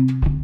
you